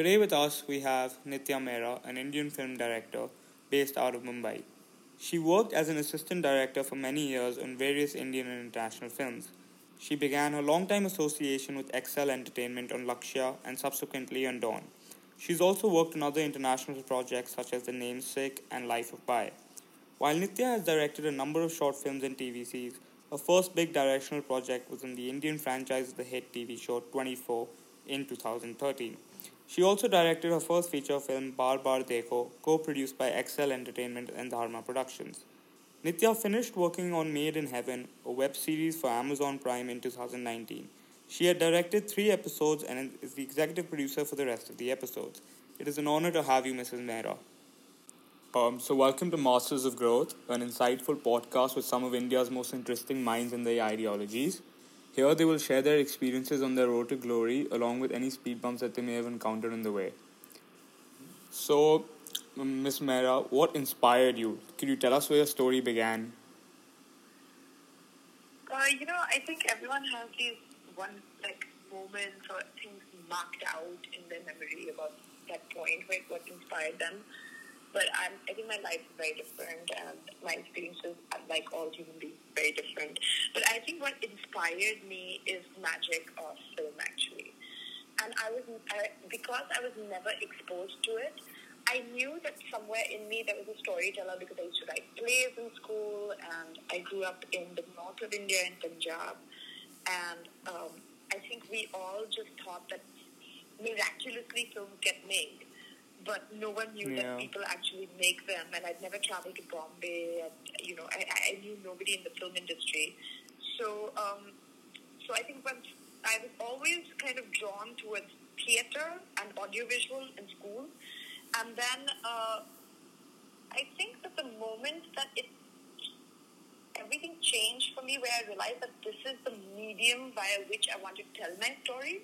Today with us we have Nitya Mehra, an Indian film director based out of Mumbai. She worked as an assistant director for many years on various Indian and international films. She began her long-time association with Excel Entertainment on Lakshya and subsequently on Don. She's also worked on other international projects such as The Namesake and Life of Pi. While Nitya has directed a number of short films and TVCs, her first big directional project was in the Indian franchise of the hit TV show 24 in 2013. She also directed her first feature film Baar Baar Dekho, co-produced by Excel Entertainment and Dharma Productions. Nitya finished working on Made in Heaven, a web series for Amazon Prime in 2019. She had directed three episodes and is the executive producer for the rest of the episodes. It is an honor to have you, Mrs. Mehra. Um, so, welcome to Masters of Growth, an insightful podcast with some of India's most interesting minds and their ideologies. Here, they will share their experiences on their road to glory, along with any speed bumps that they may have encountered in the way. So, Miss Mehra, what inspired you? Could you tell us where your story began? Uh, you know, I think everyone has these one like moments or things marked out in their memory about that point where what inspired them. But I'm, I think my life is very different, and my experiences, like all human beings, very different. But I think what inspired me is magic of film, actually. And I was I, because I was never exposed to it. I knew that somewhere in me there was a storyteller because I used to write plays in school, and I grew up in the north of India in Punjab, and um, I think we all just thought that miraculously films get made but no one knew yeah. that people actually make them. And I'd never traveled to Bombay, and you know, I, I knew nobody in the film industry. So, um, so I think once I was always kind of drawn towards theater and audiovisual in school, and then uh, I think that the moment that it everything changed for me, where I realized that this is the medium via which I want to tell my story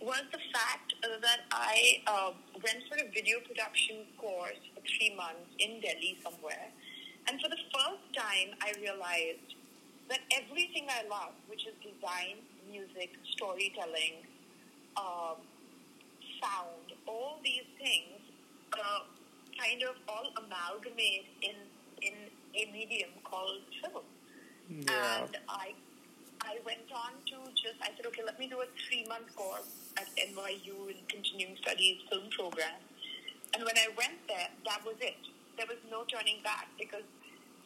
was the fact that I uh, went for a video production course for three months in Delhi somewhere. And for the first time, I realized that everything I love, which is design, music, storytelling, um, sound, all these things, uh, kind of all amalgamate in in a medium called film. Yeah. And I I went on to just, I said, okay, let me do a three month course at NYU in continuing studies film program. And when I went there, that was it. There was no turning back because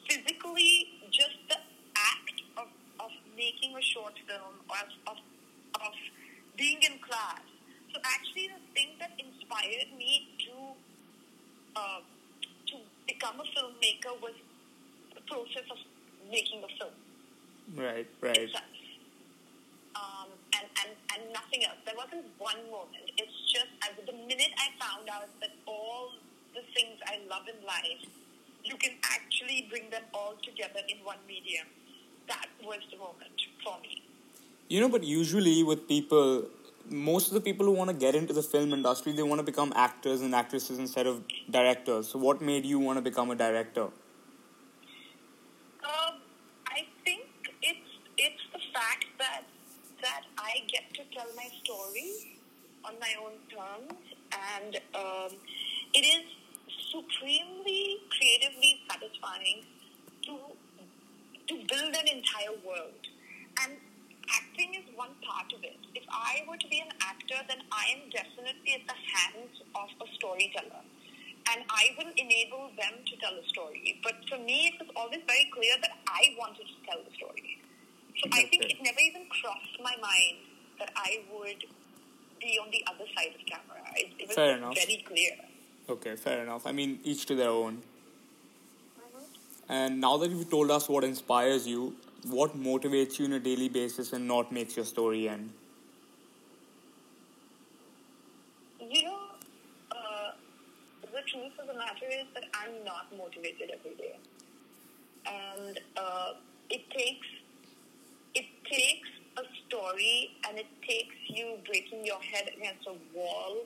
physically, just the act of, of making a short film, of, of, of being in class. So actually, the thing that inspired me to uh, to become a filmmaker was the process of making a film. Right, right. Um, and, and, and nothing else. There wasn't one moment. It's just as the minute I found out that all the things I love in life, you can actually bring them all together in one medium. That was the moment for me. You know, but usually with people, most of the people who want to get into the film industry, they want to become actors and actresses instead of directors. So, what made you want to become a director? Tell my story on my own terms, and um, it is supremely creatively satisfying to to build an entire world. And acting is one part of it. If I were to be an actor, then I am definitely at the hands of a storyteller. And I will enable them to tell a story. But for me, it was always very clear that I wanted to tell the story. So I think it never even crossed my mind that I would be on the other side of camera. It, it was fair enough. very clear. Okay, fair enough. I mean, each to their own. Mm-hmm. And now that you've told us what inspires you, what motivates you on a daily basis and not makes your story end? You know, uh, the truth of the matter is that I'm not motivated every day. And uh, it takes takes a story and it takes you breaking your head against a wall.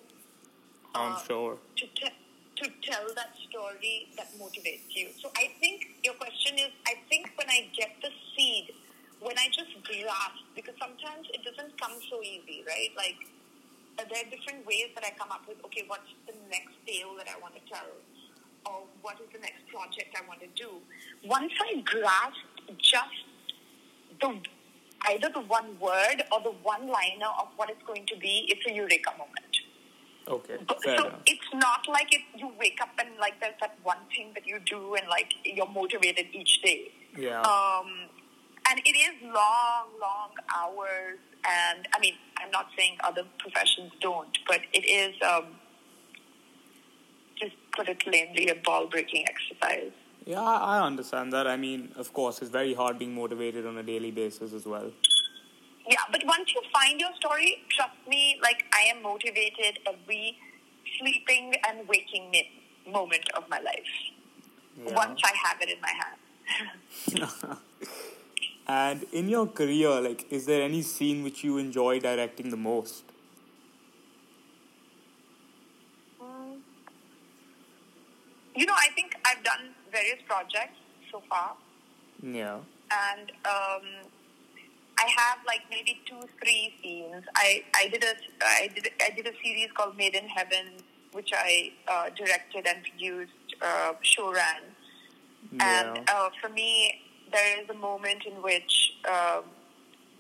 I'm uh, sure. To, te- to tell that story that motivates you. So I think your question is I think when I get the seed, when I just grasp, because sometimes it doesn't come so easy, right? Like uh, there are different ways that I come up with, okay, what's the next tale that I want to tell? Or what is the next project I want to do? Once I grasp just the either the one word or the one liner of what it's going to be, it's a eureka moment. Okay, fair so enough. it's not like it, you wake up and like there's that one thing that you do and like you're motivated each day. Yeah. Um, and it is long, long hours. And I mean, I'm not saying other professions don't, but it is, um, just put it plainly, a ball breaking exercise. Yeah, I understand that. I mean, of course, it's very hard being motivated on a daily basis as well. Yeah, but once you find your story, trust me, like I am motivated every sleeping and waking mi- moment of my life. Yeah. Once I have it in my hand. And in your career, like, is there any scene which you enjoy directing the most? Mm. You know, I think I've done various projects so far, Yeah. and um, I have like maybe two, three scenes. I, I did a I did I did a series called Made in Heaven, which I uh, directed and produced, uh, show ran. Yeah. And uh, for me, there is a moment in which um,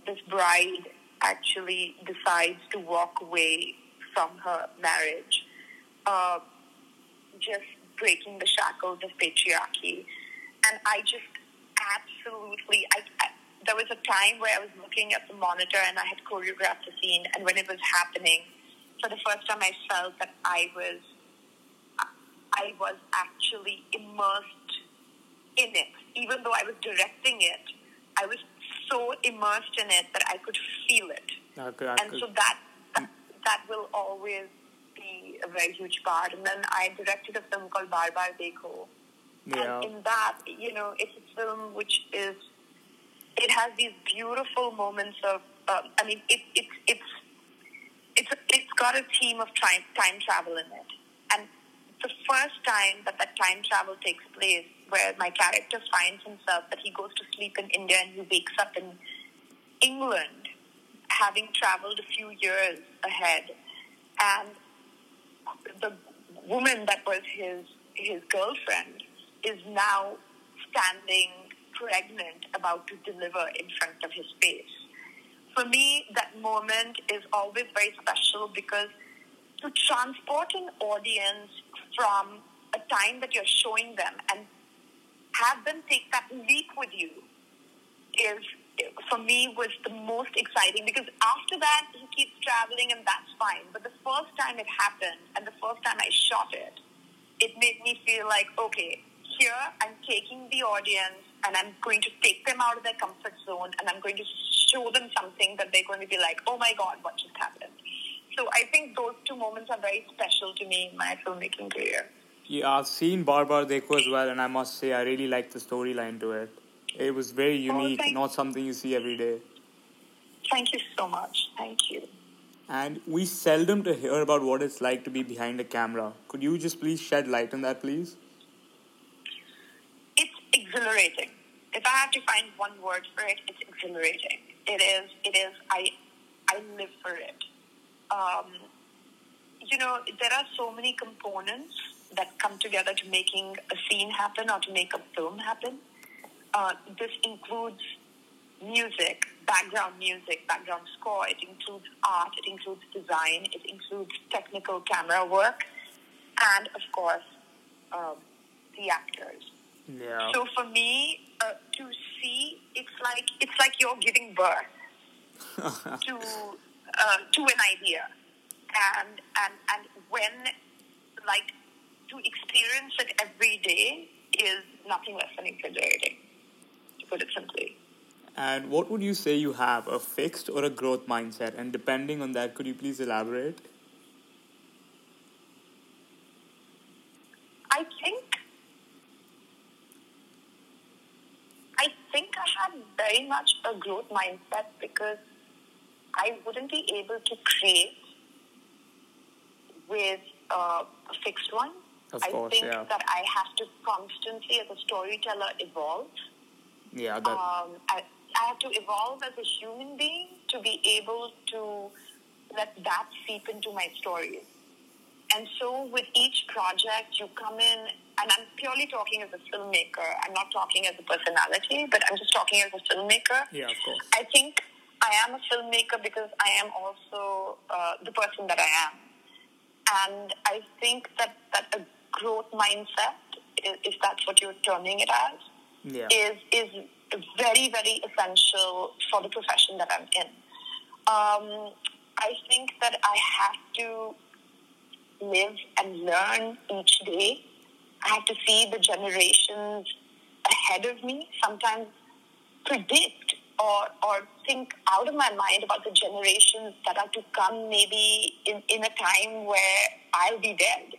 this bride actually decides to walk away from her marriage, uh, just breaking the shackles of patriarchy. And I just absolutely, I, I, there was a time where I was looking at the monitor and I had choreographed the scene, and when it was happening, for the first time, I felt that I was, I was actually immersed in it. Even though I was directing it, I was so immersed in it that I could feel it. I And could- so that, that that will always be a very huge part. And then I directed a film called Baar Baar Dekho. Yeah. And in that, you know, it's a film which is, it has these beautiful moments of, um, I mean, it, it, it's, it's, it's got a theme of time, time travel in it. And the first time that that time travel takes place, where my character finds himself that he goes to sleep in India and he wakes up in England, having traveled a few years ahead, and the woman that was his his girlfriend is now standing pregnant, about to deliver in front of his face. For me, that moment is always very special because to transport an audience from a time that you're showing them and have them take that leap with you is for me was the most exciting because after that he keeps traveling and that's fine. But the first time it happened and the first time I shot it, it made me feel like, okay, here I'm taking the audience and I'm going to take them out of their comfort zone and I'm going to show them something that they're going to be like, oh my God, what just happened? So I think those two moments are very special to me in my filmmaking career. Yeah, I've seen Baar Baar Dekho as well, and I must say I really liked the storyline to it. It was very oh, unique, thank- not something you see every day. Thank you so much. Thank you. And we seldom to hear about what it's like to be behind a camera. Could you just please shed light on that, please? Exhilarating. If I have to find one word for it, it's exhilarating. It is. It is. I I live for it. Um, you know, there are so many components that come together to making a scene happen or to make a film happen. Uh, this includes music, background music, background score. It includes art. It includes design. It includes technical camera work, and of course, um, the actors. Yeah. So for me, uh, to see, it's like it's like you're giving birth to uh, to an idea, and and and when like to experience it every day is nothing less than exhilarating, to put it simply. And what would you say you have, a fixed or a growth mindset? And depending on that, could you please elaborate? I think I think I had very much a growth mindset because I wouldn't be able to create with uh, a fixed one. Of I course, think yeah. that I have to constantly, as a storyteller, evolve. Yeah, that, Um, I, I have to evolve as a human being to be able to let that seep into my stories. And so with each project, you come in, and I'm purely talking as a filmmaker. I'm not talking as a personality, but I'm just talking as a filmmaker. Yeah, of course. I think I am a filmmaker because I am also uh, the person that I am. And I think that, that a growth mindset, is, if that's what you're terming it as, Yeah. is is very very essential for the profession that I'm in. Um, I think that I have to live and learn each day. I have to see the generations ahead of me. Sometimes predict or or think out of my mind about the generations that are to come. Maybe in in a time where I'll be dead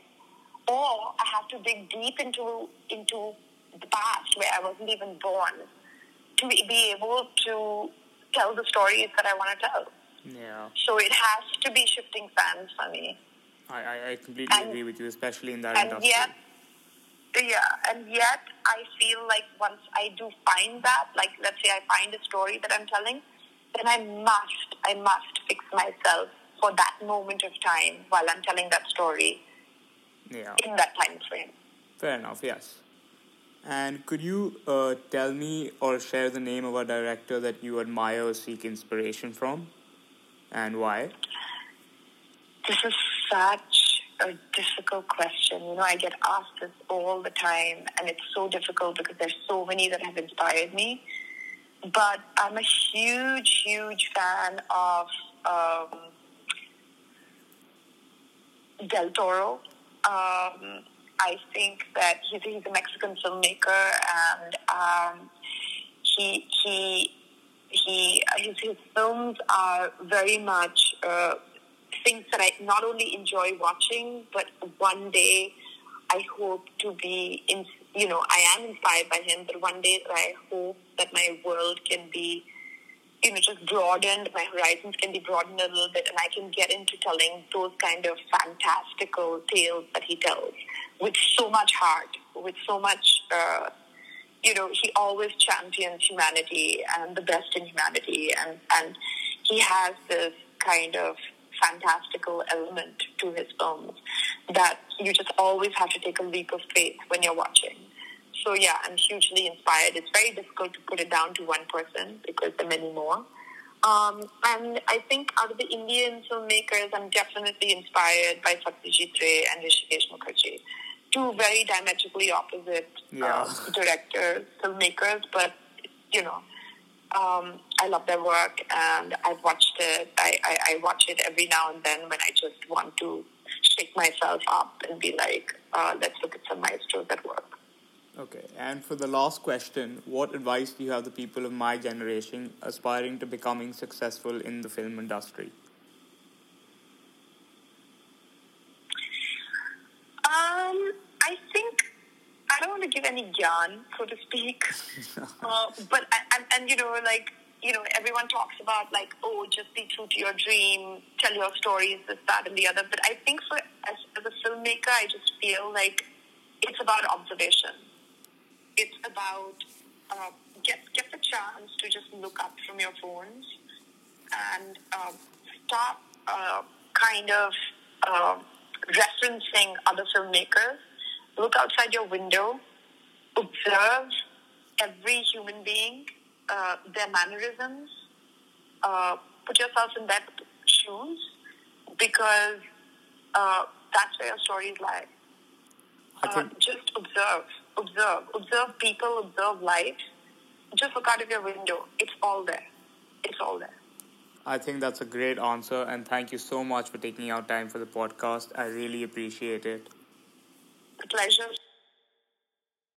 or I have to dig deep into into the past where I wasn't even born to be able to tell the stories that I want to tell. Yeah. So it has to be shifting sands for me. I, I, I completely And- agree with you, especially in that And industry. yet, yeah, and yet I feel like once I do find that, like let's say I find a story that I'm telling, then I must, I must fix myself for that moment of time while I'm telling that story yeah. in that time frame. Fair enough, yes. And could you uh, tell me or share the name of a director that you admire or seek inspiration from? And why? This is such a difficult question. You know, I get asked this all the time, and it's so difficult because there's so many that have inspired me. But I'm a huge, huge fan of um, Del Toro. Um, I think that he's, he's a Mexican filmmaker, and um, he he he his, his films are very much uh, things that I not only enjoy watching, but one day I hope to be in. You know, I am inspired by him, but one day I hope that my world can be, you know, just broadened. My horizons can be broadened a little bit, and I can get into telling those kind of fantastical tales that he tells with so much heart, with so much. Uh, you know, he always champions humanity and the best in humanity, and and he has this kind of fantastical element to his films that you just always have to take a leap of faith when you're watching. So yeah, I'm hugely inspired. It's very difficult to put it down to one person because there are many more. Um, and I think out of the Indian filmmakers, I'm definitely inspired by Satyajit Ray and Hrishikesh Mukherjee. Two very diametrically opposite Yeah. uh, directors, filmmakers, but you know, um, I love their work and I've watched it. I, I, I watch it every now and then when I just want to shake myself up and be like, uh, let's look at some maestros at work. Okay, and for the last question, what advice do you have the people of my generation aspiring to becoming successful in the film industry? Um, I think I don't want to give any gyan, so to speak. uh, but and, and you know, like you know, everyone talks about like, oh, just be true to your dream, tell your stories, this, that, and the other. But I think for as, as a filmmaker, I just feel like it's about observation. It's about uh, get get the chance to just look up from your phones and um, stop uh, kind of uh, referencing other filmmakers. Look outside your window, observe every human being, uh, their mannerisms, uh, put yourself in that shoes because uh, that's where your stories lie. I Uh, just observe, observe, observe people, observe life. Just look out of your window. It's all there. It's all there. I think that's a great answer, and thank you so much for taking out time for the podcast. I really appreciate it. A pleasure.